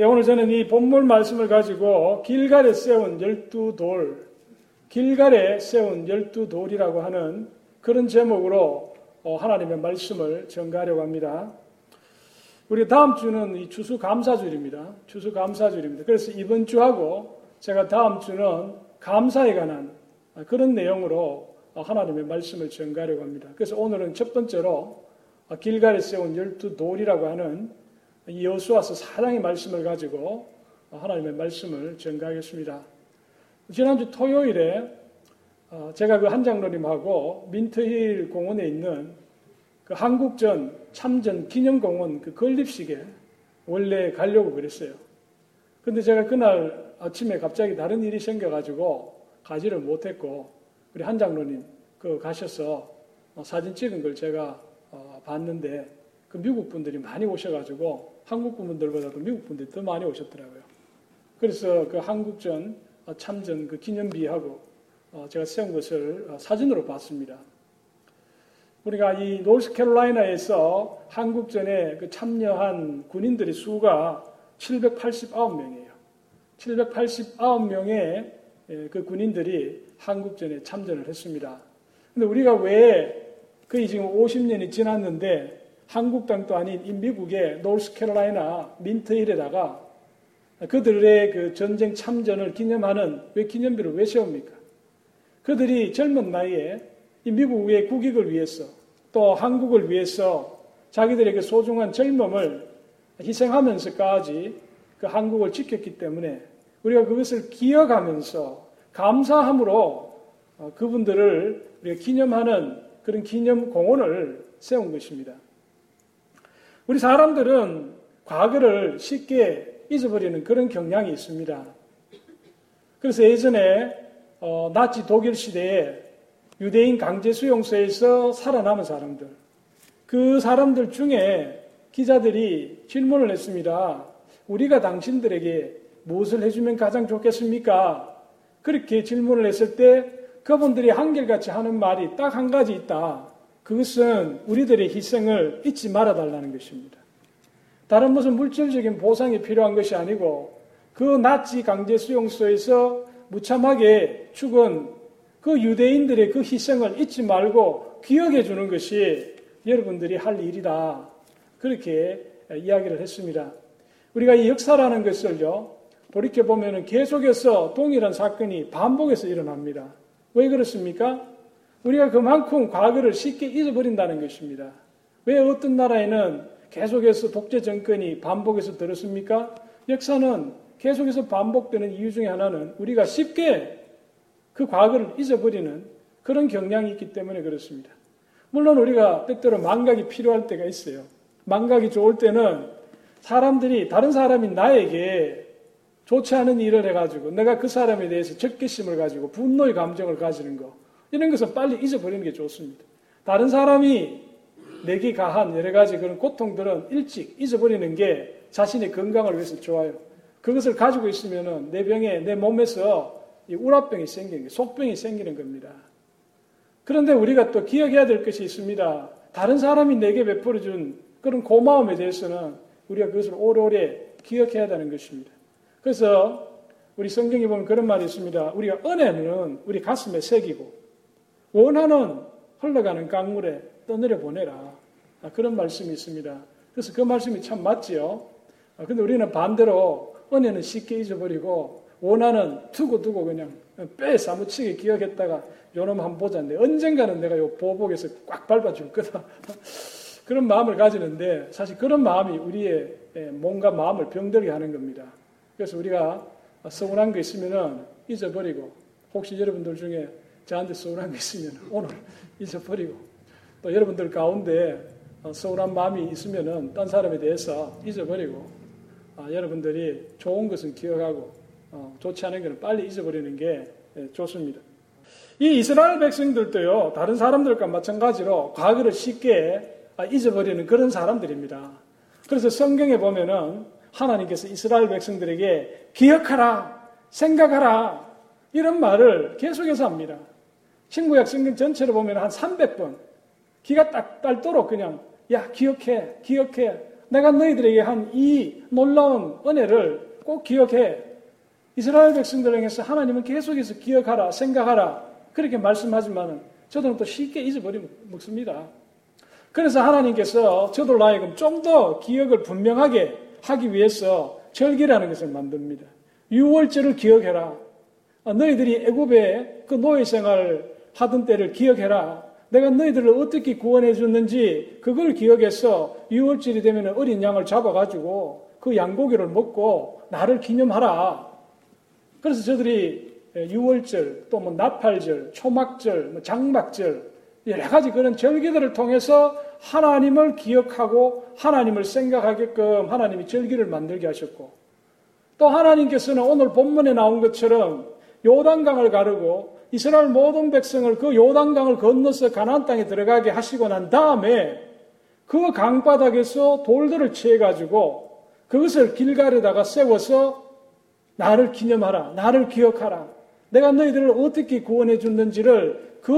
예, 오늘 저는 이 본문 말씀을 가지고 길갈에 세운 열두 돌, 길갈에 세운 열두 돌이라고 하는 그런 제목으로 어, 하나님의 말씀을 전가하려고 합니다. 우리 다음 주는 이 추수 감사주일입니다. 추수 감사주일입니다. 그래서 이번 주하고 제가 다음 주는 감사에 관한 그런 내용으로 하나님의 말씀을 전가하려고 합니다. 그래서 오늘은 첫 번째로 길갈에 세운 열두 돌이라고 하는 여수와서 사랑의 말씀을 가지고 하나님의 말씀을 전가하겠습니다. 지난주 토요일에 어, 제가 그 한장로님하고 민트힐 공원에 있는 그 한국전 참전 기념공원 그 건립식에 원래 가려고 그랬어요. 근데 제가 그날 아침에 갑자기 다른 일이 생겨가지고 가지를 못했고 우리 한장로님 그 가셔서 어, 사진 찍은 걸 제가 어, 봤는데 그 미국 분들이 많이 오셔가지고 한국 분들보다도 미국 분들이 더 많이 오셨더라고요. 그래서 그 한국전 참전 그 기념비하고 제가 세운 것을 사진으로 봤습니다. 우리가 이 노스캐롤라이나에서 한국전에 그 참여한 군인들의 수가 789명이에요. 789명의 예, 그 군인들이 한국전에 참전을 했습니다. 근데 우리가 왜 거의 지금 50년이 지났는데 한국 땅도 아닌 이 미국의 노스캐롤라이나 민트힐에다가 그들의 그 전쟁 참전을 기념하는 왜 기념비를 왜 세웁니까? 그들이 젊은 나이에 이 미국의 국익을 위해서 또 한국을 위해서 자기들에게 소중한 젊음을 희생하면서까지 그 한국을 지켰기 때문에 우리가 그것을 기억하면서 감사함으로 어, 그분들을 우리가 기념하는 그런 기념 공원을 세운 것입니다. 우리 사람들은 과거를 쉽게 잊어버리는 그런 경향이 있습니다. 그래서 예전에 어, 나치 독일 시대에 유대인 강제 수용소에서 살아남은 사람들, 그 사람들 중에 기자들이 질문을 했습니다. 우리가 당신들에게 무엇을 해주면 가장 좋겠습니까? 그렇게 질문을 했을 때 그분들이 한결같이 하는 말이 딱 한 가지 있다. 그것은 우리들의 희생을 잊지 말아달라는 것입니다. 다른 무슨 물질적인 보상이 필요한 것이 아니고 그 나치 강제 수용소에서 무참하게 죽은 그 유대인들의 그 희생을 잊지 말고 기억해 주는 것이 여러분들이 할 일이다. 그렇게 이야기를 했습니다. 우리가 이 역사라는 것을요, 돌이켜 보면은 계속해서 동일한 사건이 반복해서 일어납니다. 왜 그렇습니까? 우리가 그만큼 과거를 쉽게 잊어버린다는 것입니다. 왜 어떤 나라에는 계속해서 독재 정권이 반복해서 들었습니까? 역사는 계속해서 반복되는 이유 중에 하나는 우리가 쉽게 그 과거를 잊어버리는 그런 경향이 있기 때문에 그렇습니다. 물론 우리가 때때로 망각이 필요할 때가 있어요. 망각이 좋을 때는 사람들이 다른 사람이 나에게 좋지 않은 일을 해가지고 내가 그 사람에 대해서 적개심을 가지고 분노의 감정을 가지는 거 이런 것은 빨리 잊어버리는 게 좋습니다. 다른 사람이 내게 가한 여러 가지 그런 고통들은 일찍 잊어버리는 게 자신의 건강을 위해서 좋아요. 그것을 가지고 있으면은 내 병에 내 몸에서 이 우라병이 생기는 게 속병이 생기는 겁니다. 그런데 우리가 또 기억해야 될 것이 있습니다. 다른 사람이 내게 베풀어준 그런 고마움에 대해서는 우리가 그것을 오래오래 기억해야 되는 것입니다. 그래서 우리 성경에 보면 그런 말이 있습니다. 우리가 은혜는 우리 가슴에 새기고 원하는 흘러가는 강물에 떠내려 보내라. 아, 그런 말씀이 있습니다. 그래서 그 말씀이 참 맞지요. 아, 우리는 반대로 은혜는 쉽게 잊어버리고 원하는 두고 두고 그냥 빼 사무치게 기억했다가 요놈 한번 보자는데 언젠가는 내가 요 보복에서 꽉 밟아줄 거다. 그런 마음을 가지는데 사실 그런 마음이 우리의 몸과 마음을 병들게 하는 겁니다. 그래서 우리가 서운한 거 있으면은 잊어버리고 혹시 여러분들 중에 저한테 서운한 거 있으면 오늘 잊어버리고 또 여러분들 가운데 서운한 마음이 있으면은 딴 사람에 대해서 잊어버리고 아, 여러분들이 좋은 것은 기억하고 어, 좋지 않은 것은 빨리 잊어버리는 게 예, 좋습니다. 이 이스라엘 백성들도요, 다른 사람들과 마찬가지로 과거를 쉽게 아, 잊어버리는 그런 사람들입니다. 그래서 성경에 보면은 하나님께서 이스라엘 백성들에게 기억하라, 생각하라, 이런 말을 계속해서 합니다. 신구약 성경 전체를 보면 한 300번, 기가 딱 딸도록 그냥, 야, 기억해, 기억해, 내가 너희들에게 한 이 놀라운 은혜를 꼭 기억해. 이스라엘 백성들에게서 하나님은 계속해서 기억하라, 생각하라. 그렇게 말씀하지만 저들은 또 쉽게 잊어버리면 먹습니다. 그래서 하나님께서 저들 나에게 좀더 기억을 분명하게 하기 위해서 절기라는 것을 만듭니다. 6월절을 기억해라. 너희들이 애굽의 그 노예 생활을 하던 때를 기억해라. 내가 너희들을 어떻게 구원해 줬는지 그걸 기억해서 6월절이 되면 어린 양을 잡아가지고 그 양고기를 먹고 나를 기념하라. 그래서 저들이 6월절, 또 뭐 나팔절, 초막절, 뭐 장막절, 여러 가지 그런 절기들을 통해서 하나님을 기억하고 하나님을 생각하게끔 하나님이 절기를 만들게 하셨고 또 하나님께서는 오늘 본문에 나온 것처럼 요단강을 가르고 이스라엘 모든 백성을 그 요단강을 건너서 가나안 땅에 들어가게 하시고 난 다음에 그 강바닥에서 돌들을 취해 가지고 그것을 길가에다가 세워서 나를 기념하라. 나를 기억하라. 내가 너희들을 어떻게 구원해 줬는지를 그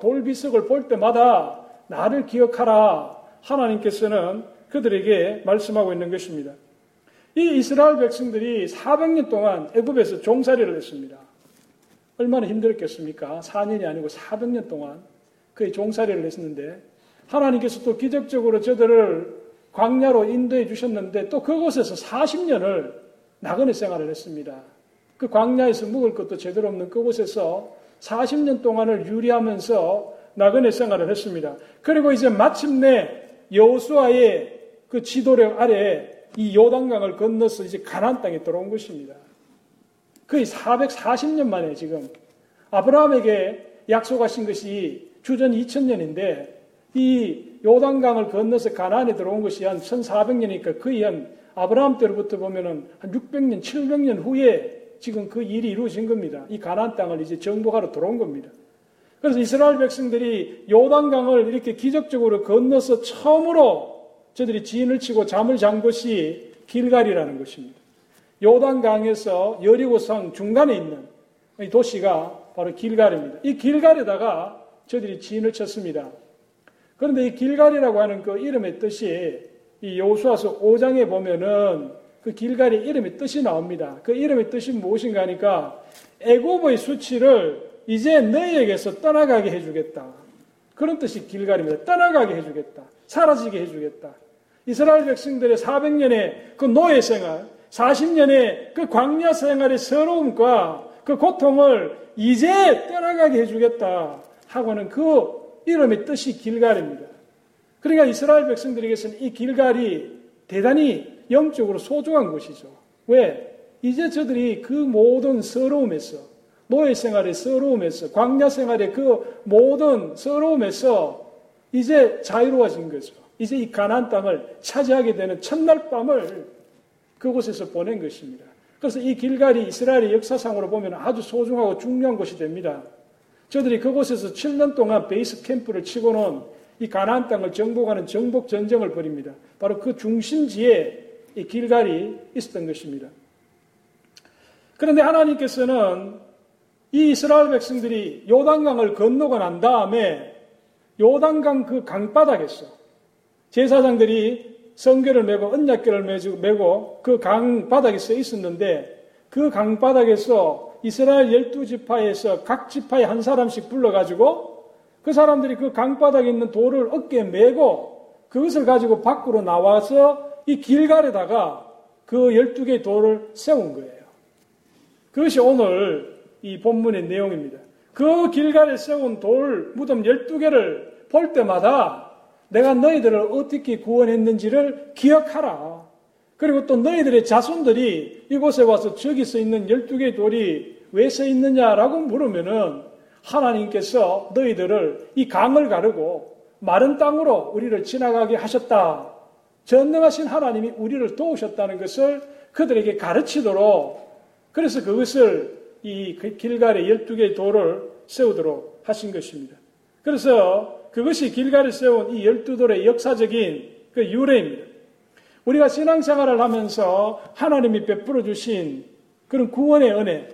돌비석을 볼 때마다 나를 기억하라. 하나님께서는 그들에게 말씀하고 있는 것입니다. 이 이스라엘 백성들이 400년 동안 애굽에서 종살이를 했습니다. 얼마나 힘들었겠습니까? 4년이 아니고 400년 동안 그의 종살이를 했었는데 하나님께서 또 기적적으로 저들을 광야로 인도해 주셨는데 또 그곳에서 40년을 나그네 생활을 했습니다. 그 광야에서 묵을 것도 제대로 없는 그곳에서 40년 동안을 유리하면서 나그네 생활을 했습니다. 그리고 이제 마침내 여호수아의 그 지도력 아래 이 요단강을 건너서 이제 가나안 땅에 들어온 것입니다. 거의 440년 만에 지금 아브라함에게 약속하신 것이 주전 2000년인데 이 요단강을 건너서 가나안에 들어온 것이 한 1400년이니까 거의 한 아브라함 때로부터 보면은 한 600년, 700년 후에 지금 그 일이 이루어진 겁니다. 이 가나안 땅을 이제 정복하러 들어온 겁니다. 그래서 이스라엘 백성들이 요단강을 이렇게 기적적으로 건너서 처음으로 저들이 지인을 치고 잠을 잔 곳이 길갈이라는 것입니다. 요단강에서 여리고성 중간에 있는 이 도시가 바로 길갈입니다. 이 길갈에다가 저들이 지인을 쳤습니다. 그런데 이 길갈이라고 하는 그 이름의 뜻이 이 여호수아서 5장에 보면은 그 길갈의 이름의 뜻이 나옵니다. 그 이름의 뜻이 무엇인가 하니까 애굽의 수치를 이제 너희에게서 떠나가게 해주겠다. 그런 뜻이 길갈입니다. 떠나가게 해주겠다. 사라지게 해주겠다. 이스라엘 백성들의 400년의 그 노예 생활, 40년의 그 광야 생활의 서러움과 그 고통을 이제 떠나가게 해주겠다 하고는 그 이름의 뜻이 길갈입니다. 그러니까 이스라엘 백성들에게서는 이 길갈이 대단히 영적으로 소중한 것이죠. 왜? 이제 저들이 그 모든 서러움에서, 노예 생활의 서러움에서, 광야 생활의 그 모든 서러움에서 이제 자유로워진 거죠. 이제 이 가난 땅을 차지하게 되는 첫날 밤을 그곳에서 보낸 것입니다. 그래서 이 길갈이 이스라엘의 역사상으로 보면 아주 소중하고 중요한 곳이 됩니다. 저들이 그곳에서 7년 동안 베이스 캠프를 치고 는 이 가나안 땅을 정복하는 정복 전쟁을 벌입니다. 바로 그 중심지에 이 길갈이 있었던 것입니다. 그런데 하나님께서는 이 이스라엘 백성들이 요단강을 건너고 난 다음에 요단강 그 강바닥에서 제사장들이 성결을 메고 언약결을 메고 그 강 바닥에 서 있었는데 그 강 바닥에서 이스라엘 열두 지파에서 각 지파에 한 사람씩 불러가지고 그 사람들이 그 강 바닥에 있는 돌을 어깨에 메고 그것을 가지고 밖으로 나와서 이 길갈에다가 그 열두 개의 돌을 세운 거예요. 그것이 오늘 이 본문의 내용입니다. 그 길갈에 세운 돌 무덤 열두 개를 볼 때마다 내가 너희들을 어떻게 구원했는지를 기억하라. 그리고 또 너희들의 자손들이 이곳에 와서 저기 서 있는 12개의 돌이 왜 서 있느냐라고 물으면은 하나님께서 너희들을 이 강을 가르고 마른 땅으로 우리를 지나가게 하셨다. 전능하신 하나님이 우리를 도우셨다는 것을 그들에게 가르치도록 그래서 그것을 이 길갈에 12개의 돌을 세우도록 하신 것입니다. 그래서 그것이 길가에 세운 이 열두 돌의 역사적인 그 유래입니다. 우리가 신앙생활을 하면서 하나님이 베풀어 주신 그런 구원의 은혜,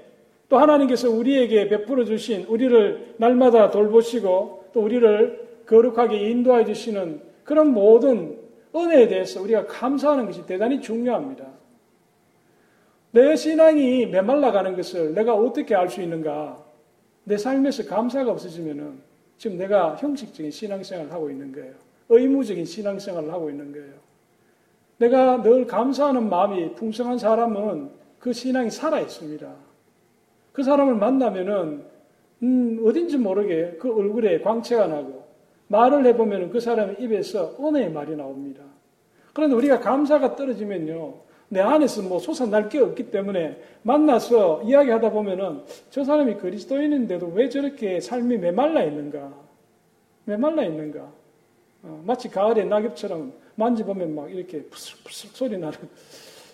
또 하나님께서 우리에게 베풀어 주신 우리를 날마다 돌보시고 또 우리를 거룩하게 인도해 주시는 그런 모든 은혜에 대해서 우리가 감사하는 것이 대단히 중요합니다. 내 신앙이 메말라 가는 것을 내가 어떻게 알 수 있는가? 내 삶에서 감사가 없어지면은 지금 내가 형식적인 신앙생활을 하고 있는 거예요. 의무적인 신앙생활을 하고 있는 거예요. 내가 늘 감사하는 마음이 풍성한 사람은 그 신앙이 살아 있습니다. 그 사람을 만나면은 음, 어딘지 모르게 그 얼굴에 광채가 나고 말을 해보면 그 사람의 입에서 은혜의 말이 나옵니다. 그런데 우리가 감사가 떨어지면요. 내 안에서 뭐 솟아날 게 없기 때문에 만나서 이야기하다 보면은 저 사람이 그리스도인인데도 왜 저렇게 삶이 메말라 있는가? 메말라 있는가? 어, 마치 가을의 낙엽처럼 만지보면 막 이렇게 푸슬푸슬 소리 나는.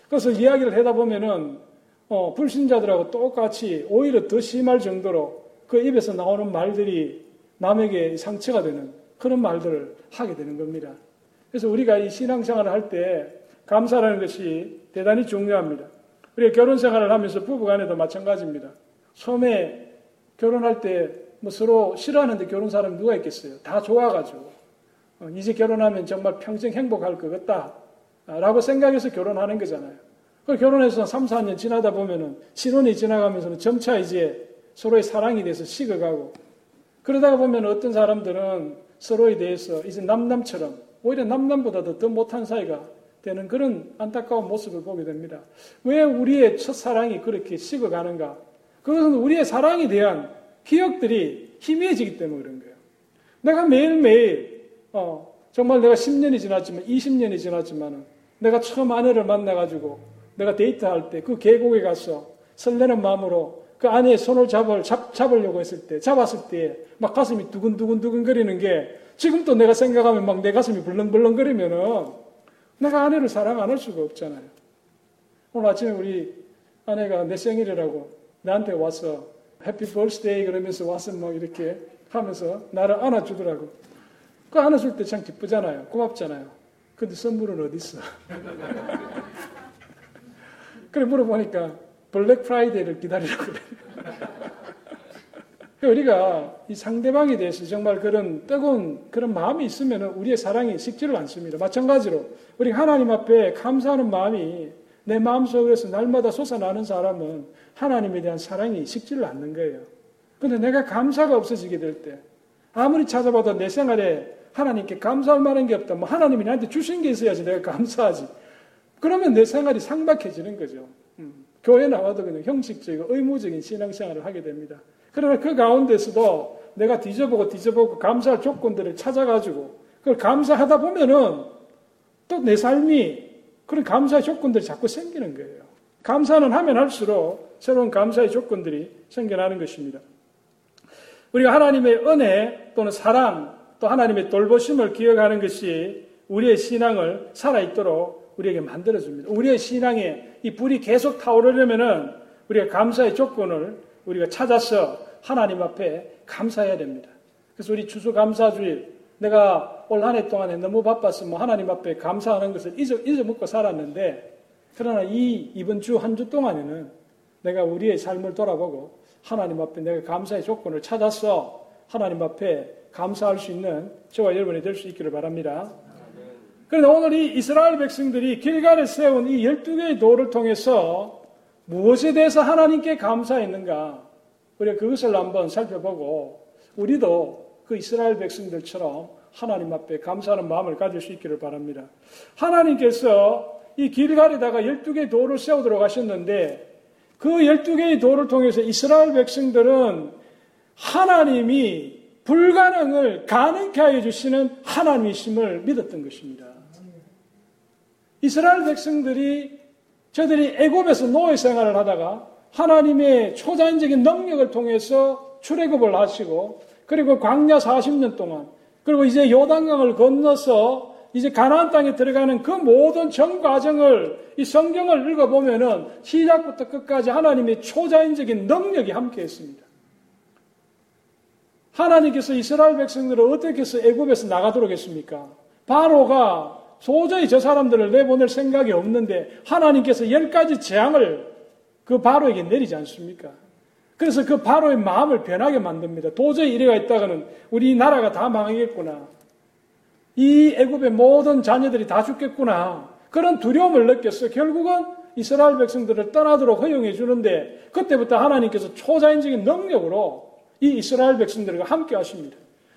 그래서 이야기를 하다 보면은 어, 불신자들하고 똑같이 오히려 더 심할 정도로 그 입에서 나오는 말들이 남에게 상처가 되는 그런 말들을 하게 되는 겁니다. 그래서 우리가 이 신앙생활을 할 때 감사라는 것이 대단히 중요합니다. 우리가 결혼 생활을 하면서 부부 간에도 마찬가지입니다. 처음에 결혼할 때 뭐 서로 싫어하는데 결혼 사람이 누가 있겠어요? 다 좋아가지고. 어, 이제 결혼하면 정말 평생 행복할 것 같다. 라고 생각해서 결혼하는 거잖아요. 그 결혼해서 3, 4년 지나다 보면은 신혼이 지나가면서는 점차 이제 서로의 사랑이 돼서 식어가고 그러다가 보면 어떤 사람들은 서로에 대해서 이제 남남처럼 오히려 남남보다도 더 못한 사이가 되는 그런 안타까운 모습을 보게 됩니다. 왜 우리의 첫사랑이 그렇게 식어가는가? 그것은 우리의 사랑에 대한 기억들이 희미해지기 때문에 그런 거예요. 내가 매일매일, 어, 정말 내가 10년이 지났지만, 20년이 지났지만, 내가 처음 아내를 만나가지고, 내가 데이트할 때 그 계곡에 가서 설레는 마음으로 그 안에 손을 잡을, 잡, 잡으려고 했을 때, 잡았을 때, 막 가슴이 두근두근두근 거리는 게, 지금도 내가 생각하면 막 내 가슴이 벌렁벌렁거리면은, 내가 아내를 사랑 안 할 수가 없잖아요. 오늘 아침에 우리 아내가 내 생일이라고 나한테 와서, happy birthday 그러면서 와서 뭐 이렇게 하면서 나를 안아주더라고. 그 안아줄 때 참 기쁘잖아요. 고맙잖아요. 근데 선물은 어디 있어? 그래 물어보니까 블랙 프라이데이를 기다리라고 그래요. 우리가 이 상대방에 대해서 정말 그런 뜨거운 그런 마음이 있으면 우리의 사랑이 식지를 않습니다. 마찬가지로 우리 하나님 앞에 감사하는 마음이 내 마음속에서 날마다 솟아나는 사람은 하나님에 대한 사랑이 식지를 않는 거예요. 근데 내가 감사가 없어지게 될 때, 아무리 찾아봐도 내 생활에 하나님께 감사할 만한 게 없다. 뭐 하나님이 나한테 주신 게 있어야지 내가 감사하지. 그러면 내 생활이 상박해지는 거죠. 음. 교회 나와도 그냥 형식적이고 의무적인 신앙생활을 하게 됩니다. 그러나 그 가운데서도 내가 뒤져보고 뒤져보고 감사할 조건들을 찾아가지고 그걸 감사하다 보면은 또 내 삶이 그런 감사의 조건들이 자꾸 생기는 거예요. 감사는 하면 할수록 새로운 감사의 조건들이 생겨나는 것입니다. 우리가 하나님의 은혜 또는 사랑 또 하나님의 돌보심을 기억하는 것이 우리의 신앙을 살아있도록 우리에게 만들어줍니다. 우리의 신앙에 이 불이 계속 타오르려면은 우리가 감사의 조건을 우리가 찾아서 하나님 앞에 감사해야 됩니다. 그래서 우리 추수감사주일 내가 올 한 해 동안에 너무 바빠서 뭐 하나님 앞에 감사하는 것을 잊어, 잊어먹고 살았는데 그러나 이 이번 주 한 주 동안에는 내가 우리의 삶을 돌아보고 하나님 앞에 내가 감사의 조건을 찾아서 하나님 앞에 감사할 수 있는 저와 여러분이 될 수 있기를 바랍니다. 그런데 오늘 이 이스라엘 백성들이 길갈에 세운 이 12개의 도를 통해서 무엇에 대해서 하나님께 감사했는가? 우리가 그것을 한번 살펴보고 우리도 그 이스라엘 백성들처럼 하나님 앞에 감사하는 마음을 가질 수 있기를 바랍니다. 하나님께서 이 길갈에다가 12개의 도를 세우도록 하셨는데 그 12개의 도를 통해서 이스라엘 백성들은 하나님이 불가능을 가능케 하여 주시는 하나님이심을 믿었던 것입니다. 이스라엘 백성들이 저들이 애굽에서 노예 생활을 하다가 하나님의 초자연적인 능력을 통해서 출애굽을 하시고 그리고 광야 40년 동안 그리고 이제 요단강을 건너서 이제 가나안 땅에 들어가는 그 모든 전 과정을 이 성경을 읽어보면은 시작부터 끝까지 하나님의 초자연적인 능력이 함께 했습니다. 하나님께서 이스라엘 백성들을 어떻게 해서 애굽에서 나가도록 했습니까? 바로가 도저히 저 사람들을 내보낼 생각이 없는데 하나님께서 열 가지 재앙을 그 바로에게 내리지 않습니까? 그래서 그 바로의 마음을 변하게 만듭니다. 도저히 이래가 있다가는 우리 나라가 다 망하겠구나. 이 애굽의 모든 자녀들이 다 죽겠구나. 그런 두려움을 느꼈어. 결국은 이스라엘 백성들을 떠나도록 허용해 주는데 그때부터 하나님께서 초자연적인 능력으로 이 이스라엘 백성들과 함께 하십니다.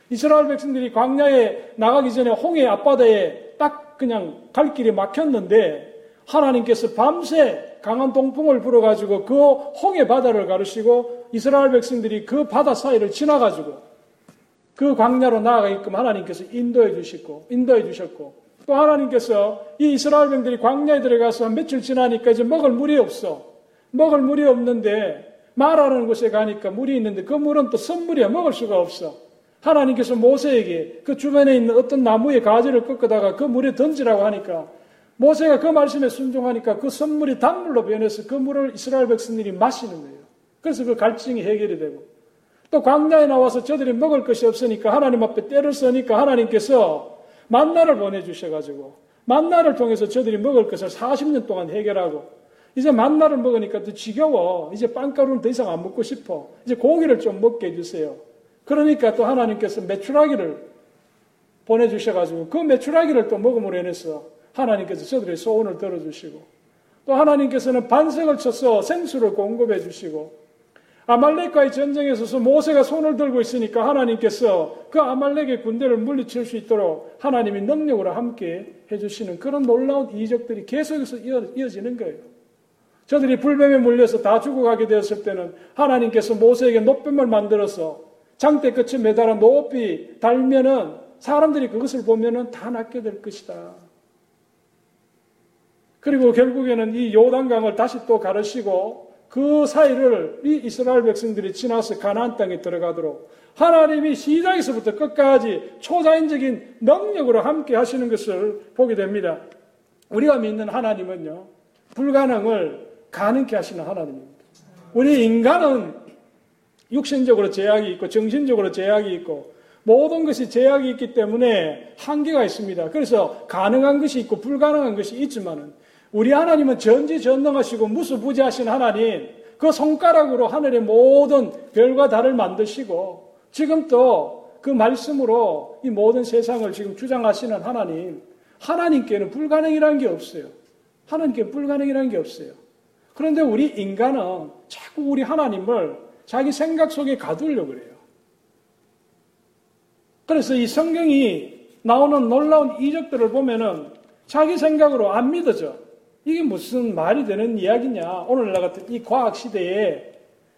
이스라엘 백성들이 광야에 나가기 전에 홍해 앞바다에 딱 그냥 갈 길이 막혔는데 하나님께서 밤새 강한 동풍을 불어가지고 그 홍해 바다를 가르시고 이스라엘 백성들이 그 바다 사이를 지나가지고 그 광야로 나아가게끔 하나님께서 인도해 주시고 인도해 주셨고 또 하나님께서 이 이스라엘 백성들이 광야에 들어가서 한 며칠 지나니까 이제 먹을 물이 없어. 먹을 물이 없는데 말하는 곳에 가니까 물이 있는데 그 물은 또 선물이야. 먹을 수가 없어. 하나님께서 모세에게 그 주변에 있는 어떤 나무의 가지를 꺾어다가 그 물에 던지라고 하니까 모세가 그 말씀에 순종하니까 그 선물이 단물로 변해서 그 물을 이스라엘 백성들이 마시는 거예요. 그래서 그 갈증이 해결이 되고 또 광야에 나와서 저들이 먹을 것이 없으니까 하나님 앞에 때를 써니까 하나님께서 만나를 보내주셔가지고 만나를 통해서 저들이 먹을 것을 40년 동안 해결하고 이제 만나를 먹으니까 또 지겨워. 이제 빵가루는 더 이상 안 먹고 싶어. 이제 고기를 좀 먹게 해주세요. 그러니까 또 하나님께서 메추라기를 보내주셔가지고 그 메추라기를 또 먹음으로 인해서 하나님께서 저들의 소원을 들어주시고 또 하나님께서는 반석을 쳐서 생수를 공급해 주시고 아말렉과의 전쟁에 서서 모세가 손을 들고 있으니까 하나님께서 그 아말렉의 군대를 물리칠 수 있도록 하나님이 능력으로 함께 해주시는 그런 놀라운 이적들이 계속해서 이어지는 거예요. 저들이 불뱀에 물려서 다 죽어가게 되었을 때는 하나님께서 모세에게 노뱀을 만들어서 장대 끝에 매달아 높이 달면은 사람들이 그것을 보면은 다 낫게 될 것이다. 그리고 결국에는 이 요단강을 다시 또 가르시고 그 사이를 이 이스라엘 백성들이 지나서 가나안 땅에 들어가도록 하나님이 시작에서부터 끝까지 초자연적인 능력으로 함께 하시는 것을 보게 됩니다. 우리가 믿는 하나님은요, 불가능을 가능케 하시는 하나님입니다. 우리 인간은 육신적으로 제약이 있고 정신적으로 제약이 있고 모든 것이 제약이 있기 때문에 한계가 있습니다. 그래서 가능한 것이 있고 불가능한 것이 있지만은 우리 하나님은 전지전능하시고 무수부지하신 하나님, 그 손가락으로 하늘의 모든 별과 달을 만드시고 지금 또 그 말씀으로 이 모든 세상을 지금 주장하시는 하나님, 하나님께는 불가능이라는 게 없어요. 하나님께 불가능이라는 게 없어요. 그런데 우리 인간은 자꾸 우리 하나님을 자기 생각 속에 가두려고 그래요. 그래서 이 성경이 나오는 놀라운 이적들을 보면은 자기 생각으로 안 믿어져. 이게 무슨 말이 되는 이야기냐. 오늘날 같은 이 과학 시대에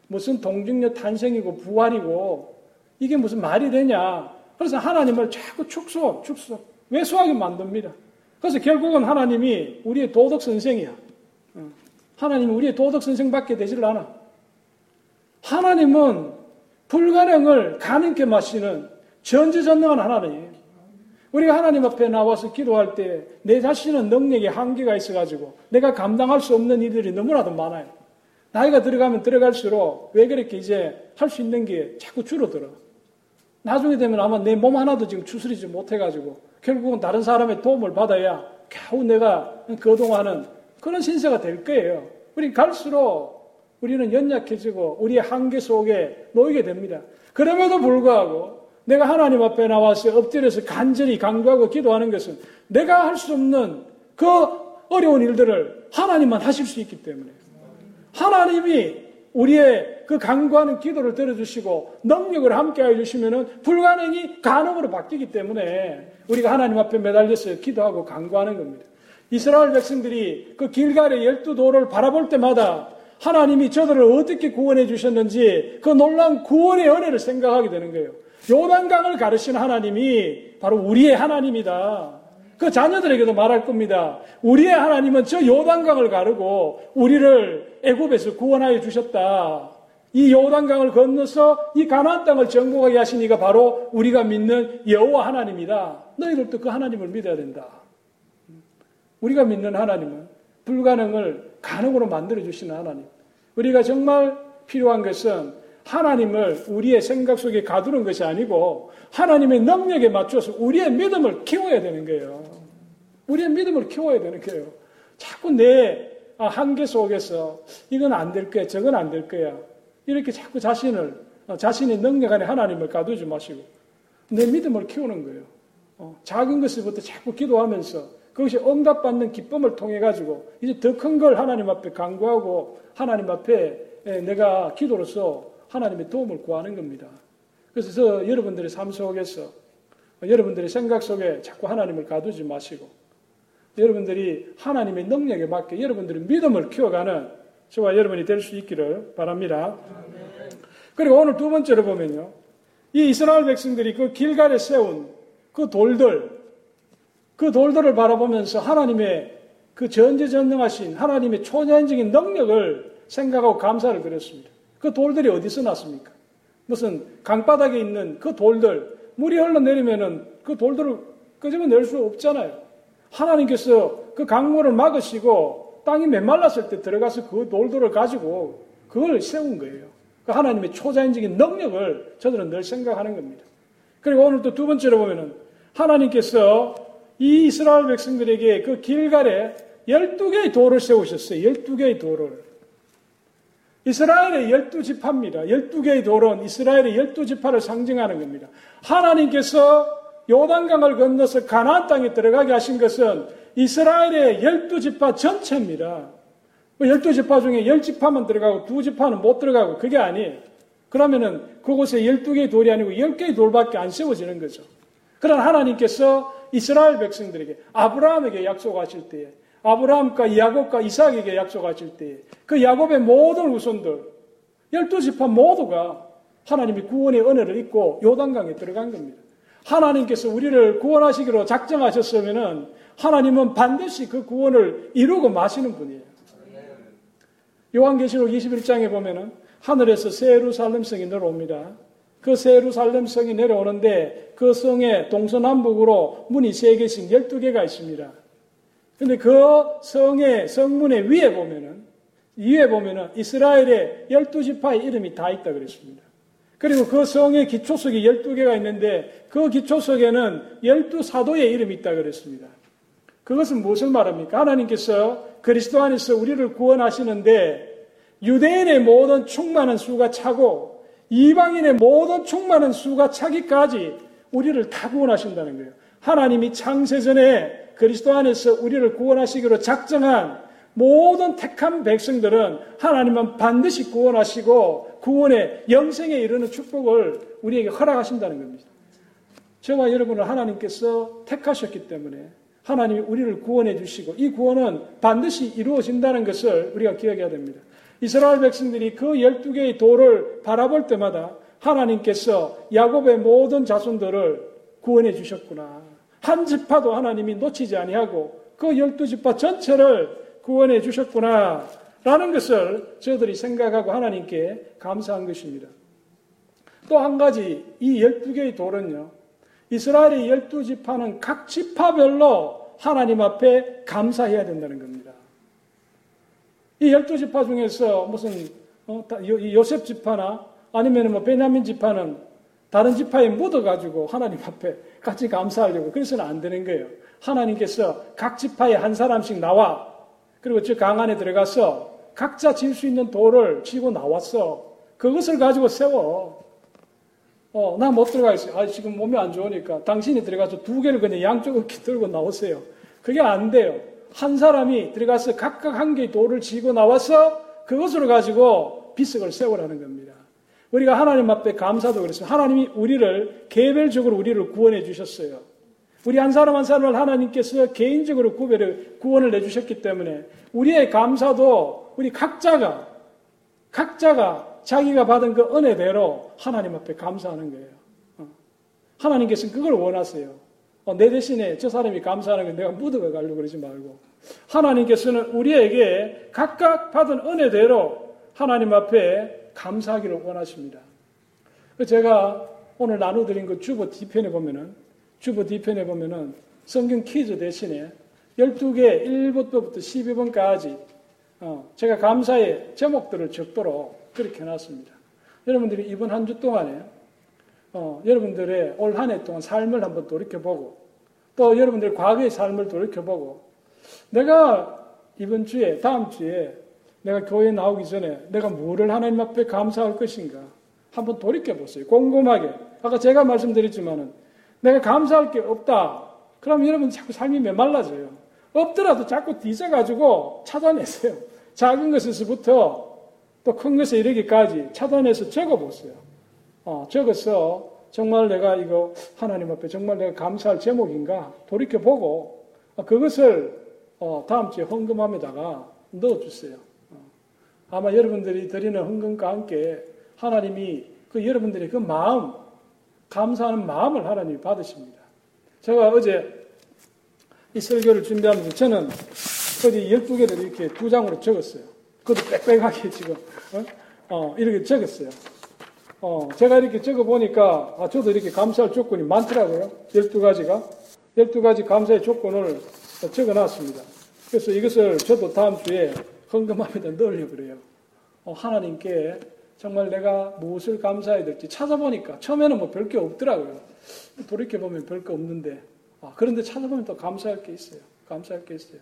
무슨 동중녀 탄생이고 부활이고 이게 무슨 말이 되냐. 그래서 하나님을 자꾸 축소, 축소, 왜소하게 만듭니다. 그래서 결국은 하나님이 우리의 도덕 선생이야. 하나님은 우리의 도덕 선생밖에 되질 않아. 하나님은 불가능을 가능케 마시는 전지전능한 하나님. 우리가 하나님 앞에 나와서 기도할 때 내 자신은 능력에 한계가 있어가지고 내가 감당할 수 없는 일들이 너무나도 많아요. 나이가 들어가면 들어갈수록 왜 그렇게 이제 할 수 있는 게 자꾸 줄어들어. 나중에 되면 아마 내 몸 하나도 지금 추스리지 못해가지고 결국은 다른 사람의 도움을 받아야 겨우 내가 거동하는 그런 신세가 될 거예요. 우리 갈수록 우리는 연약해지고 우리의 한계 속에 놓이게 됩니다. 그럼에도 불구하고 내가 하나님 앞에 나와서 엎드려서 간절히 강조하고 기도하는 것은 내가 할 수 없는 그 어려운 일들을 하나님만 하실 수 있기 때문에 하나님이 우리의 그 강구하는 기도를 들어주시고 능력을 함께 해주시면 불가능이 가능으로 바뀌기 때문에 우리가 하나님 앞에 매달려서 기도하고 강구하는 겁니다. 이스라엘 백성들이 그 길갈의 열두 도를 바라볼 때마다 하나님이 저들을 어떻게 구원해 주셨는지 그 놀라운 구원의 은혜를 생각하게 되는 거예요. 요단강을 가르신 하나님이 바로 우리의 하나님이다. 그 자녀들에게도 말할 겁니다. 우리의 하나님은 저 요단강을 가르고 우리를 애굽에서 구원하여 주셨다. 이 요단강을 건너서 이 가나안 땅을 정복하게 하신 이가 바로 우리가 믿는 여호와 하나님이다. 너희들도 그 하나님을 믿어야 된다. 우리가 믿는 하나님은 불가능을 가능으로 만들어 주시는 하나님. 우리가 정말 필요한 것은 하나님을 우리의 생각 속에 가두는 것이 아니고 하나님의 능력에 맞춰서 우리의 믿음을 키워야 되는 거예요. 우리의 믿음을 키워야 되는 거예요. 자꾸 내 한계 속에서 이건 안 될 거야, 저건 안 될 거야. 이렇게 자꾸 자신을, 자신의 능력 안에 하나님을 가두지 마시고 내 믿음을 키우는 거예요. 어, 작은 것을부터 자꾸 기도하면서 그것이 응답받는 기쁨을 통해 가지고 이제 더 큰 걸 하나님 앞에 강구하고 하나님 앞에 내가 기도로서 하나님의 도움을 구하는 겁니다. 그래서 저 여러분들의 삶 속에서 여러분들의 생각 속에 자꾸 하나님을 가두지 마시고 여러분들이 하나님의 능력에 맞게 여러분들의 믿음을 키워가는 저와 여러분이 될 수 있기를 바랍니다. 그리고 오늘 두 번째로 보면요. 이 이스라엘 백성들이 그 길갈에 세운 그 돌들, 그 돌들을 바라보면서 하나님의 그 전지전능하신 하나님의 초자연적인 능력을 생각하고 감사를 드렸습니다. 그 돌들이 어디서 났습니까? 무슨 강바닥에 있는 그 돌들, 물이 흘러내리면은 그 돌들을 끄집어낼 수 없잖아요. 하나님께서 그 강물을 막으시고 땅이 메말랐을 때 들어가서 그 돌들을 가지고 그걸 세운 거예요. 그 하나님의 초자연적인 능력을 저들은 늘 생각하는 겁니다. 그리고 오늘 또 두 번째로 보면은 하나님께서 이 이스라엘 백성들에게 그 길갈에 12개의 돌을 세우셨어요. 12개의 돌을. 이스라엘의 12지파입니다. 12개의 돌은 이스라엘의 12지파를 상징하는 겁니다. 하나님께서 요단강을 건너서 가나안 땅에 들어가게 하신 것은 이스라엘의 12지파 전체입니다. 12지파 뭐 중에 10지파만 들어가고 2지파는 못 들어가고 그게 아니에요. 그러면은 그곳에 12개의 돌이 아니고 10개의 돌밖에 안 세워지는 거죠. 그러나 하나님께서 이스라엘 백성들에게 아브라함에게 약속하실 때에 아브라함과 야곱과 이삭에게 약속하실 때에 그 야곱의 모든 후손들 12지파 모두가 하나님이 구원의 은혜를 입고 요단강에 들어간 겁니다. 하나님께서 우리를 구원하시기로 작정하셨으면 하나님은 반드시 그 구원을 이루고 마시는 분이에요. 요한계시록 21장에 보면은 하늘에서 세루살렘 성이 내려옵니다. 그 세루살렘 성이 내려오는데 그 성에 동서남북으로 문이 세 개씩 12개가 있습니다. 근데 그 성의 성문의 위에 보면은 위에 보면은 이스라엘의 12지파의 이름이 다 있다 그랬습니다. 그리고 그 성의 기초석이 12개가 있는데 그 기초석에는 12사도의 이름이 있다 그랬습니다. 그것은 무엇을 말합니까? 하나님께서 그리스도 안에서 우리를 구원하시는데 유대인의 모든 충만한 수가 차고 이방인의 모든 충만한 수가 차기까지 우리를 다 구원하신다는 거예요. 하나님이 창세전에 그리스도 안에서 우리를 구원하시기로 작정한 모든 택한 백성들은 하나님은 반드시 구원하시고 구원의 영생에 이르는 축복을 우리에게 허락하신다는 겁니다. 저와 여러분을 하나님께서 택하셨기 때문에 하나님이 우리를 구원해 주시고 이 구원은 반드시 이루어진다는 것을 우리가 기억해야 됩니다. 이스라엘 백성들이 그 12개의 돌을 바라볼 때마다 하나님께서 야곱의 모든 자손들을 구원해 주셨구나. 한 지파도 하나님이 놓치지 아니하고 그 열두 지파 전체를 구원해 주셨구나. 라는 것을 저들이 생각하고 하나님께 감사한 것입니다. 또 한 가지 이 열두 개의 돌은요. 이스라엘의 열두 지파는 각 지파별로 하나님 앞에 감사해야 된다는 겁니다. 이 열두 지파 중에서 무슨 어, 요셉 지파나 아니면 뭐 베냐민 지파는 다른 지파에 묻어가지고 하나님 앞에 같이 감사하려고 그래서는 안 되는 거예요. 하나님께서 각 지파에 한 사람씩 나와 그리고 저 강 안에 들어가서 각자 질 수 있는 돌을 쥐고 나왔어. 그것을 가지고 세워. 어, 나 못 들어가겠어요. 아, 지금 몸이 안 좋으니까 당신이 들어가서 두 개를 그냥 양쪽 어깨 들고 나오세요. 그게 안 돼요. 한 사람이 들어가서 각각 한 개의 돌을 쥐고 나와서 그것으로 가지고 비석을 세우라는 겁니다. 우리가 하나님 앞에 감사도 그랬어요. 하나님이 우리를 개별적으로 우리를 구원해 주셨어요. 우리 한 사람 한 사람을 하나님께서 개인적으로 구별을, 구원을 내 주셨기 때문에 우리의 감사도 우리 각자가, 각자가 자기가 받은 그 은혜대로 하나님 앞에 감사하는 거예요. 어. 하나님께서는 그걸 원하세요. 어, 내 대신에 저 사람이 감사하는 건 내가 묻어가 가려고 그러지 말고 하나님께서는 우리에게 각각 받은 은혜대로 하나님 앞에 감사하기를 원하십니다. 제가 오늘 나눠드린 그 주보 뒤편에 보면은 주보 뒤편에 보면은 성경 퀴즈 대신에 12개 1부터 12번까지 어, 제가 감사의 제목들을 적도록 그렇게 해놨습니다. 여러분들이 이번 한 주 동안에 어, 여러분들의 올 한 해 동안 삶을 한번 돌이켜보고 또 여러분들의 과거의 삶을 돌이켜보고 내가 이번 주에 다음 주에 내가 교회에 나오기 전에 내가 뭐를 하나님 앞에 감사할 것인가 한번 돌이켜 보세요. 곰곰하게. 아까 제가 말씀드렸지만은 내가 감사할 게 없다. 그럼 여러분 자꾸 삶이 메말라져요. 없더라도 자꾸 뒤져가지고 찾아내세요. 작은 것에서부터 또 큰 것에 이르기까지 찾아내서 적어보세요. 어, 적어서 정말 내가 이거 하나님 앞에 정말 내가 감사할 제목인가 돌이켜보고 어, 그것을 어, 다음 주에 헌금함에다가 넣어주세요. 어, 아마 여러분들이 드리는 헌금과 함께 하나님이 그 여러분들의 그 마음, 감사하는 마음을 하나님이 받으십니다. 제가 어제 이 설교를 준비하면서 저는 어디 12개를 이렇게 두 장으로 적었어요. 그것도 빽빽하게 지금, 어? 어, 이렇게 적었어요. 어, 제가 이렇게 적어보니까, 아, 저도 이렇게 감사할 조건이 많더라고요. 12가지가. 12가지 감사의 조건을 적어놨습니다. 그래서 이것을 저도 다음 주에 넣으려고 그래요. 어, 하나님께 정말 내가 무엇을 감사해야 될지 찾아보니까 처음에는 뭐 별 게 없더라고요. 돌이켜보면 별게 없는데 아, 그런데 찾아보면 또 감사할 게 있어요. 감사할 게 있어요.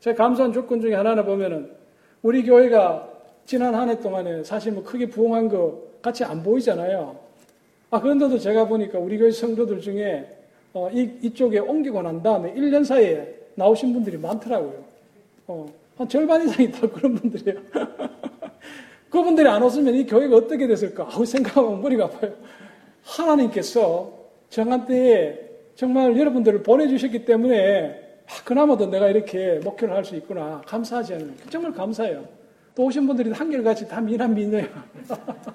제가 감사한 조건 중에 하나는 보면은 우리 교회가 지난 한 해 동안에 사실 뭐 크게 부흥한 거 같이 안 보이잖아요. 아, 그런데도 제가 보니까 우리 교회 성도들 중에 어, 이, 이쪽에 옮기고 난 다음에 1년 사이에 나오신 분들이 많더라고요. 어, 한 절반 이상이 다 그런 분들이에요. 그분들이 안 왔으면 이 교회가 어떻게 됐을까? 아우, 생각하면 머리가 아파요. 하나님께서 때에 정말 여러분들을 보내주셨기 때문에 아, 그나마도 내가 이렇게 목회를 할 수 있구나. 감사하지 않아요. 정말 감사해요. 또 오신 분들이 한결같이 다 미남 미녀예요.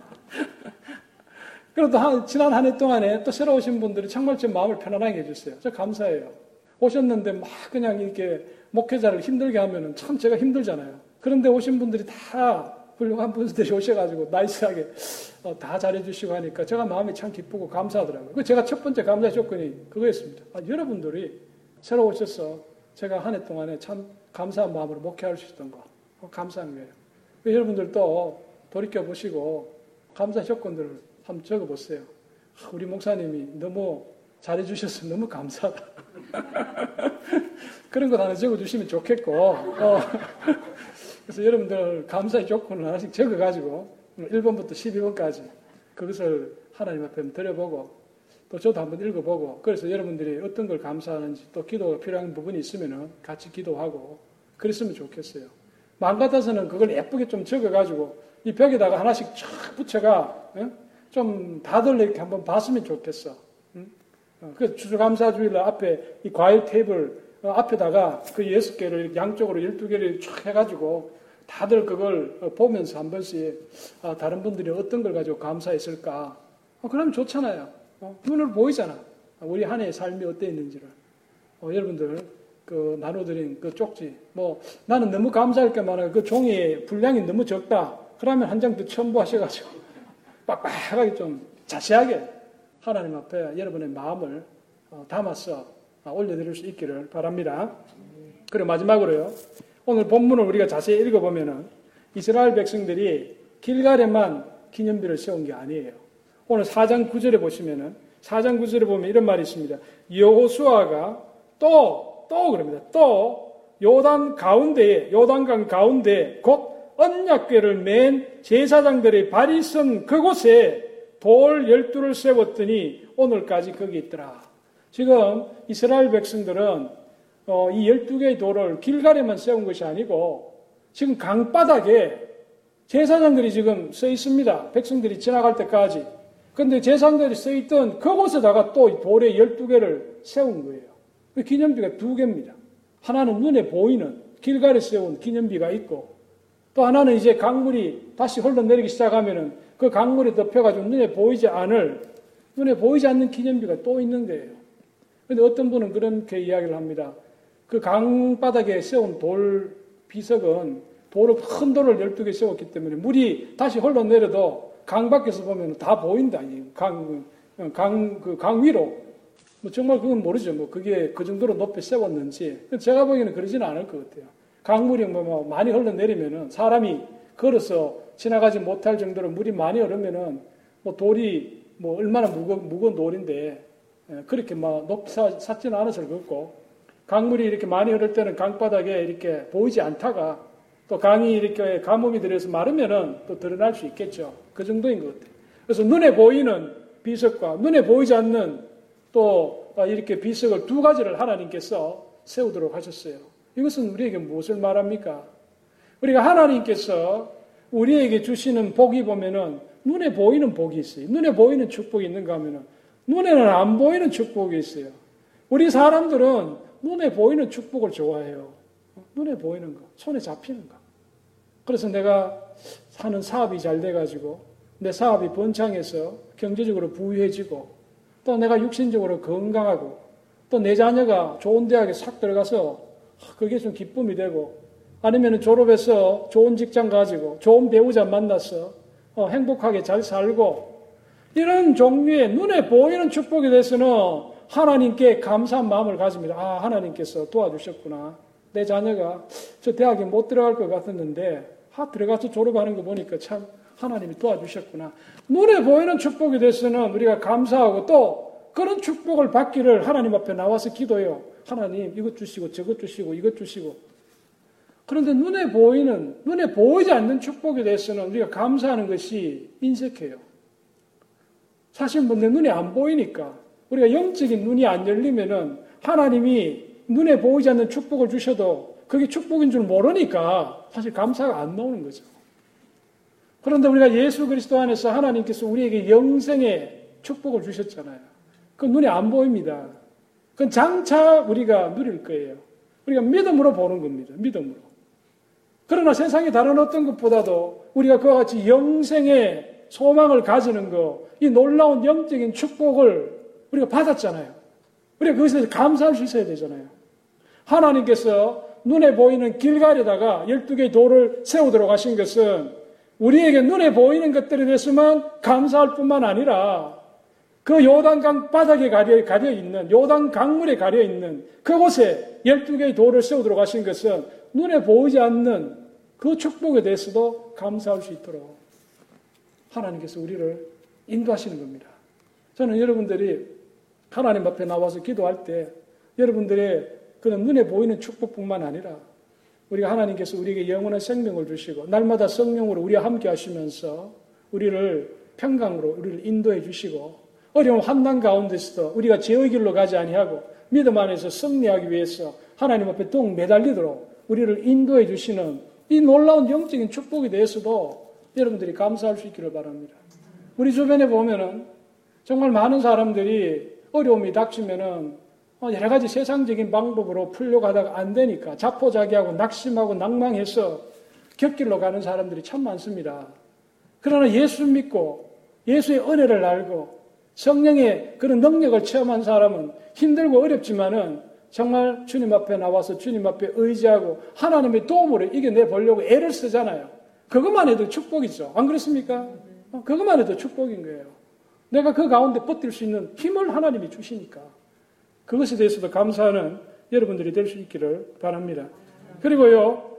그래도 한, 지난 한 해 동안에 또 새로 오신 분들이 정말 제 마음을 편안하게 해주세요. 저 감사해요. 오셨는데 막 그냥 이렇게 목회자를 힘들게 하면은 참 제가 힘들잖아요. 그런데 오신 분들이 다 훌륭한 분들이 오셔가지고 나이스하게 어, 다 잘해주시고 하니까 제가 마음이 참 기쁘고 감사하더라고요. 그 제가 첫 번째 감사 조건이 그거였습니다. 아, 여러분들이 새로 오셔서 제가 한 해 동안에 참 감사한 마음으로 목회할 수 있던 거 어, 감사한 거예요. 여러분들도 돌이켜 보시고 감사 조건들을 한번 적어 보세요. 아, 우리 목사님이 너무 잘해주셔서 너무 감사하다. 그런 거 하나 적어주시면 좋겠고, 어. 그래서 여러분들 감사의 조건을 하나씩 적어가지고 1번부터 12번까지 그것을 하나님 앞에 드려보고 또 저도 한번 읽어보고 그래서 여러분들이 어떤 걸 감사하는지 또 기도가 필요한 부분이 있으면 같이 기도하고 그랬으면 좋겠어요. 마음 같아서는 그걸 예쁘게 좀 적어가지고 이 벽에다가 하나씩 쫙 붙여가 좀 다들 이렇게 한번 봤으면 좋겠어. 어, 그래서 주주감사주일 앞에 이 과일 테이블 어, 앞에다가 그 여섯 개를 양쪽으로 열두 개를 쫙 해가지고 다들 그걸 어, 보면서 한 번씩 아, 다른 분들이 어떤 걸 가지고 감사했을까. 어, 그러면 좋잖아요. 어, 눈으로 보이잖아. 우리 한 해의 삶이 어때 있는지를. 어, 여러분들 그 나눠드린 그 쪽지. 뭐 나는 너무 감사할 게 많아요. 그 종이에 분량이 너무 적다. 그러면 한 장 더 첨부하셔가지고 빡빡하게 좀 자세하게 하나님 앞에 여러분의 마음을 담아서 올려드릴 수 있기를 바랍니다. 그리고 마지막으로요. 오늘 본문을 우리가 자세히 읽어보면은 이스라엘 백성들이 길갈에만 기념비를 세운 게 아니에요. 오늘 4장 9절에 보시면은 4장 9절에 보면 이런 말이 있습니다. 여호수아가 또, 또 그럽니다. 또 요단 가운데에, 요단강 가운데 곧 언약궤를 맨 제사장들의 발이 선 그곳에 돌 열두를 세웠더니 오늘까지 거기 있더라. 지금 이스라엘 백성들은 어, 이 12개의 돌을 길가에만 세운 것이 아니고 지금 강바닥에 제사장들이 지금 써 있습니다. 백성들이 지나갈 때까지. 근데 제사장들이 써 있던 그곳에다가 또 돌에 12개를 세운 거예요. 그 기념비가 두 개입니다. 하나는 눈에 보이는 길가에 세운 기념비가 있고 또 하나는 이제 강물이 다시 흘러내리기 시작하면은 그 강물이 덮여가지고 눈에 보이지 않을 눈에 보이지 않는 기념비가 또 있는 거예요. 근데 어떤 분은 그렇게 이야기를 합니다. 그 강바닥에 세운 돌 비석은 돌을 큰 돌을 12개 세웠기 때문에 물이 다시 흘러내려도 강 밖에서 보면 다 보인다. 강, 강, 그 강 위로. 뭐 정말 그건 모르죠. 뭐 그게 그 정도로 높이 세웠는지. 제가 보기에는 그러지는 않을 것 같아요. 강물이 뭐, 뭐 많이 흘러내리면은 사람이 걸어서 지나가지 못할 정도로 물이 많이 흐르면은 뭐 돌이 뭐 얼마나 무거, 무거운 돌인데 예, 그렇게 막 높이 샀지는 것 같고 강물이 이렇게 많이 흐를 때는 강바닥에 이렇게 보이지 않다가 또 강이 이렇게 가뭄이 들어서 마르면은 또 드러날 수 있겠죠. 그 정도인 것 같아요. 그래서 눈에 보이는 비석과 눈에 보이지 않는 또 이렇게 비석을 두 가지를 하나님께서 세우도록 하셨어요. 이것은 우리에게 무엇을 말합니까? 우리가 하나님께서 우리에게 주시는 복이 보면은 눈에 보이는 복이 있어요. 눈에 보이는 축복이 있는가 하면은 눈에는 안 보이는 축복이 있어요. 우리 사람들은 눈에 보이는 축복을 좋아해요. 눈에 보이는 거, 손에 잡히는 거. 그래서 내가 하는 사업이 잘 돼가지고 내 사업이 번창해서 경제적으로 부유해지고 또 내가 육신적으로 건강하고 또 내 자녀가 좋은 대학에 싹 들어가서 그게 좀 기쁨이 되고 아니면 졸업해서 좋은 직장 가지고 좋은 배우자 만나서 어, 행복하게 잘 살고 이런 종류의 눈에 보이는 축복에 대해서는 하나님께 감사한 마음을 가집니다. 아, 하나님께서 도와주셨구나. 내 자녀가 저 대학에 못 들어갈 것 같았는데, 하, 들어가서 졸업하는 거 보니까 참 하나님이 도와주셨구나. 눈에 보이는 축복에 대해서는 우리가 감사하고 또 그런 축복을 받기를 하나님 앞에 나와서 기도해요. 하나님, 이것 주시고, 저것 주시고, 이것 주시고. 그런데 눈에 보이는, 눈에 보이지 않는 축복에 대해서는 우리가 감사하는 것이 인색해요. 사실 뭐 내 눈에 안 보이니까 우리가 영적인 눈이 안 열리면은 하나님이 눈에 보이지 않는 축복을 주셔도 그게 축복인 줄 모르니까 사실 감사가 안 나오는 거죠. 그런데 우리가 예수 그리스도 안에서 하나님께서 우리에게 영생의 축복을 주셨잖아요. 그 눈에 안 보입니다. 그건 장차 우리가 누릴 거예요. 우리가 믿음으로 보는 겁니다. 믿음으로. 그러나 세상의 다른 어떤 것보다도 우리가 그와 같이 영생의 소망을 가지는 것, 이 놀라운 영적인 축복을 우리가 받았잖아요. 우리가 그것에 감사할 수 있어야 되잖아요. 하나님께서 눈에 보이는 길가에다가 12개의 돌을 세우도록 하신 것은 우리에게 눈에 보이는 것들에 대해서만 감사할 뿐만 아니라 그 요단강 바닥에 가려, 가려 있는, 요단 강물에 가려 있는 그곳에 12개의 돌을 세우도록 하신 것은 눈에 보이지 않는 그 축복에 대해서도 감사할 수 있도록 하나님께서 우리를 인도하시는 겁니다. 저는 여러분들이 하나님 앞에 나와서 기도할 때 여러분들의 그런 눈에 보이는 축복뿐만 아니라 우리가 하나님께서 우리에게 영원한 생명을 주시고 날마다 성령으로 우리와 함께 하시면서 우리를 평강으로 우리를 인도해 주시고 어려운 환난 가운데서도 우리가 죄의 길로 가지 아니하고 믿음 안에서 승리하기 위해서 하나님 앞에 동 매달리도록 우리를 인도해 주시는 이 놀라운 영적인 축복에 대해서도 여러분들이 감사할 수 있기를 바랍니다. 우리 주변에 보면은 정말 많은 사람들이 어려움이 닥치면은 어, 여러 가지 세상적인 방법으로 풀려고 하다가 안 되니까 자포자기하고 낙심하고 낭망해서 곁길로 가는 사람들이 참 많습니다. 그러나 예수 믿고 예수의 은혜를 알고 성령의 그런 능력을 체험한 사람은 힘들고 어렵지만은 정말 주님 앞에 나와서 주님 앞에 의지하고 하나님의 도움으로 이겨내 보려고 애를 쓰잖아요. 그것만 해도 축복이죠. 안 그렇습니까? 어, 그것만 해도 축복인 거예요. 내가 그 가운데 버틸 수 있는 힘을 하나님이 주시니까 그것에 대해서도 감사하는 여러분들이 될 수 있기를 바랍니다. 그리고요,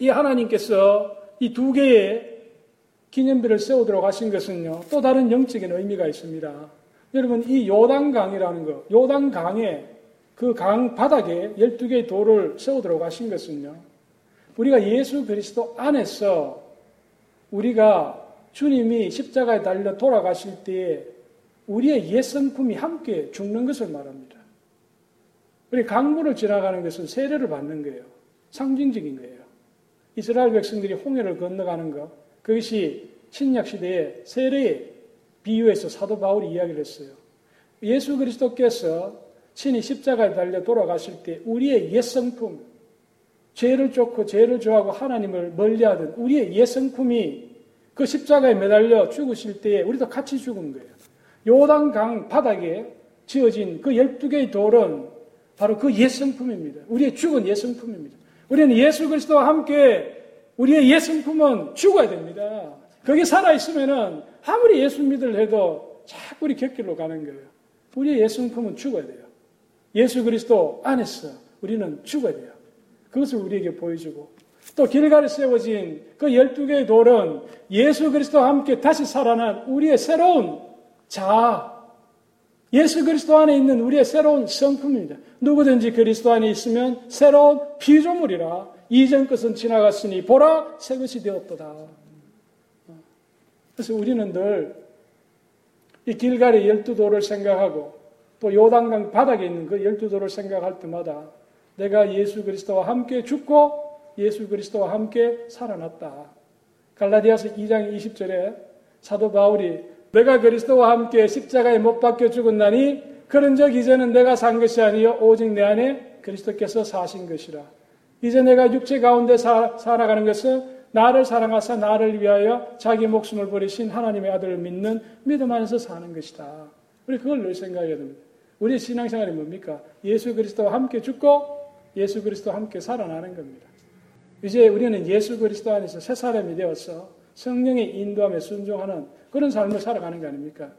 이 하나님께서 이 두 개의 기념비를 세우도록 하신 것은요, 또 다른 영적인 의미가 있습니다. 여러분, 이 요단강이라는 거, 요단강에 그 강 바닥에 12개의 돌을 세우도록 하신 것은요, 우리가 예수 그리스도 안에서 우리가 주님이 십자가에 달려 돌아가실 때에 우리의 옛 성품이 함께 죽는 것을 말합니다. 우리 강물을 지나가는 것은 세례를 받는 거예요. 상징적인 거예요. 이스라엘 백성들이 홍해를 건너가는 것, 그것이 신약 시대에 세례에 비유해서 사도 바울이 이야기를 했어요. 예수 그리스도께서 친히 십자가에 달려 돌아가실 때 우리의 옛 성품, 죄를 쫓고 죄를 좋아하고 하나님을 멀리하던 우리의 옛 성품이 그 십자가에 매달려 죽으실 때에 우리도 같이 죽은 거예요. 요단강 바닥에 지어진 그 12개의 돌은 바로 그 예성품입니다. 우리의 죽은 예성품입니다. 우리는 예수 그리스도와 함께 우리의 예성품은 죽어야 됩니다. 거기 살아있으면은 아무리 예수 믿을 해도 자꾸 우리 곁길로 가는 거예요. 우리의 예성품은 죽어야 돼요. 예수 그리스도 안에서 우리는 죽어야 돼요. 그것을 우리에게 보여주고 또 길가에 세워진 그 12개의 돌은 예수 그리스도와 함께 다시 살아난 우리의 새로운 자, 예수 그리스도 안에 있는 우리의 새로운 성품입니다. 누구든지 그리스도 안에 있으면 새로운 피조물이라 이전 것은 지나갔으니 보라 새 것이 되었도다. 그래서 우리는 늘 이 길가의 열두 돌을 생각하고 또 요단강 바닥에 있는 그 열두 도를 생각할 때마다 내가 예수 그리스도와 함께 죽고 예수 그리스도와 함께 살아났다. 갈라디아서 2장 20절에 사도 바울이 내가 그리스도와 함께 십자가에 못 박혀 죽었나니 그런 적 이제는 내가 산 것이 아니요 오직 내 안에 그리스도께서 사신 것이라. 이제 내가 육체 가운데 사, 살아가는 것은 나를 사랑하사 나를 위하여 자기 목숨을 버리신 하나님의 아들을 믿는 믿음 안에서 사는 것이다. 우리 그걸 늘 생각해야 됩니다. 우리 신앙생활이 뭡니까? 예수 그리스도와 함께 죽고 예수 그리스도와 함께 살아나는 겁니다. 이제 우리는 예수 그리스도 안에서 새 사람이 되어서 성령의 인도함에 순종하는 그런 삶을 살아가는 거 아닙니까?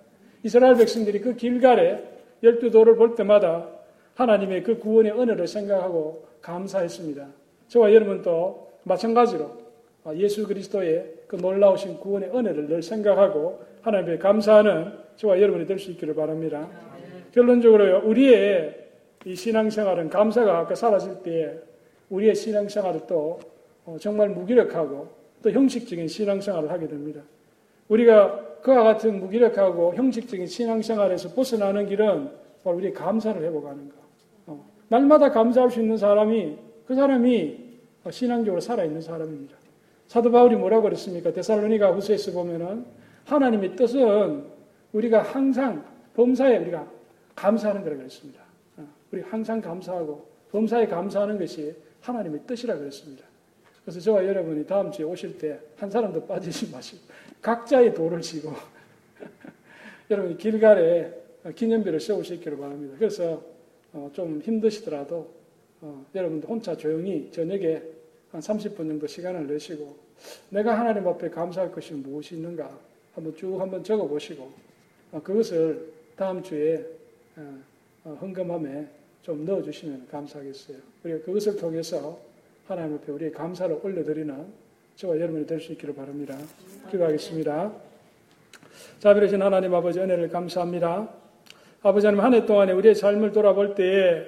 이스라엘 백성들이 그 길갈에 열두 도를 볼 때마다 하나님의 그 구원의 은혜를 생각하고 감사했습니다. 저와 여러분도 마찬가지로 예수 그리스도의 그 놀라우신 구원의 은혜를 늘 생각하고 하나님께 감사하는 저와 여러분이 될 수 있기를 바랍니다. 결론적으로요, 우리의 이 신앙생활은 감사가 아까 사라질 때 우리의 신앙생활을 또 어, 정말 무기력하고 또 형식적인 신앙생활을 하게 됩니다. 우리가 그와 같은 무기력하고 형식적인 신앙생활에서 벗어나는 길은 바로 우리 감사를 회복하는 거. 어, 날마다 감사할 수 있는 사람이 그 사람이 신앙적으로 살아있는 사람입니다. 사도 바울이 뭐라고 그랬습니까? 데살로니가 후서에서 보면은 하나님의 뜻은 우리가 항상 범사에 우리가 감사하는 거라고 그랬습니다. 어, 우리 항상 감사하고 범사에 감사하는 것이 하나님의 뜻이라 그랬습니다. 그래서 저와 여러분이 다음 주에 오실 때 한 사람도 빠지지 마시고 각자의 도를 지고 여러분이 길갈에 기념비를 세우시기를 바랍니다. 그래서 어, 좀 힘드시더라도 어, 여러분도 혼자 조용히 저녁에 한 30분 정도 시간을 내시고 내가 하나님 앞에 감사할 것이 무엇이 있는가 한번 쭉 한번 적어 보시고 어, 그것을 다음 주에 헌금함에 좀 넣어주시면 감사하겠어요. 우리가 그것을 통해서 하나님 앞에 우리의 감사를 올려드리는 저와 여러분이 될 수 있기를 바랍니다. 기도하겠습니다. 자비로신 하나님 아버지 은혜를 감사합니다. 아버지 하나님 한 해 동안에 우리의 삶을 돌아볼 때에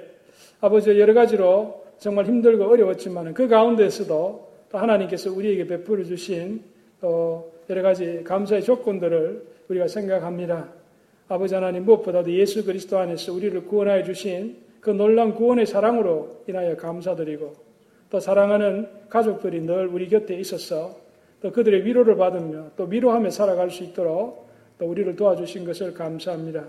아버지 여러 가지로 정말 힘들고 어려웠지만 그 가운데서도 또 하나님께서 우리에게 베풀어 주신 또 여러 가지 감사의 조건들을 우리가 생각합니다. 아버지 하나님 무엇보다도 예수 그리스도 안에서 우리를 구원하여 주신 그 놀라운 구원의 사랑으로 인하여 감사드리고 또 사랑하는 가족들이 늘 우리 곁에 있어서 또 그들의 위로를 받으며 또 위로하며 살아갈 수 있도록 또 우리를 도와주신 것을 감사합니다.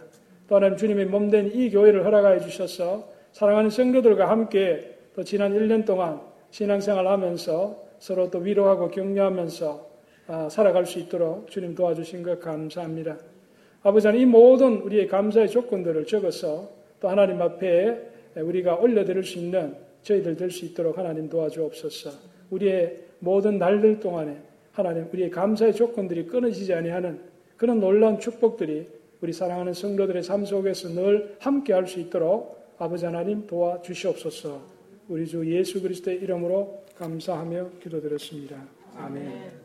또 하나님 주님의 몸된 이 교회를 허락하여 주셔서 사랑하는 성도들과 함께 또 지난 1년 동안 신앙생활 하면서 서로 또 위로하고 격려하면서 아, 살아갈 수 있도록 주님 도와주신 것 감사합니다. 아버지 하나님 이 모든 우리의 감사의 조건들을 적어서 또 하나님 앞에 우리가 올려드릴 수 있는 저희들 될 수 있도록 하나님 도와주옵소서. 우리의 모든 날들 동안에 하나님 우리의 감사의 조건들이 끊어지지 아니하는 그런 놀라운 축복들이 우리 사랑하는 성도들의 삶 속에서 늘 함께 할 수 있도록 아버지 하나님 도와주시옵소서. 우리 주 예수 그리스도의 이름으로 감사하며 기도드렸습니다. 아멘.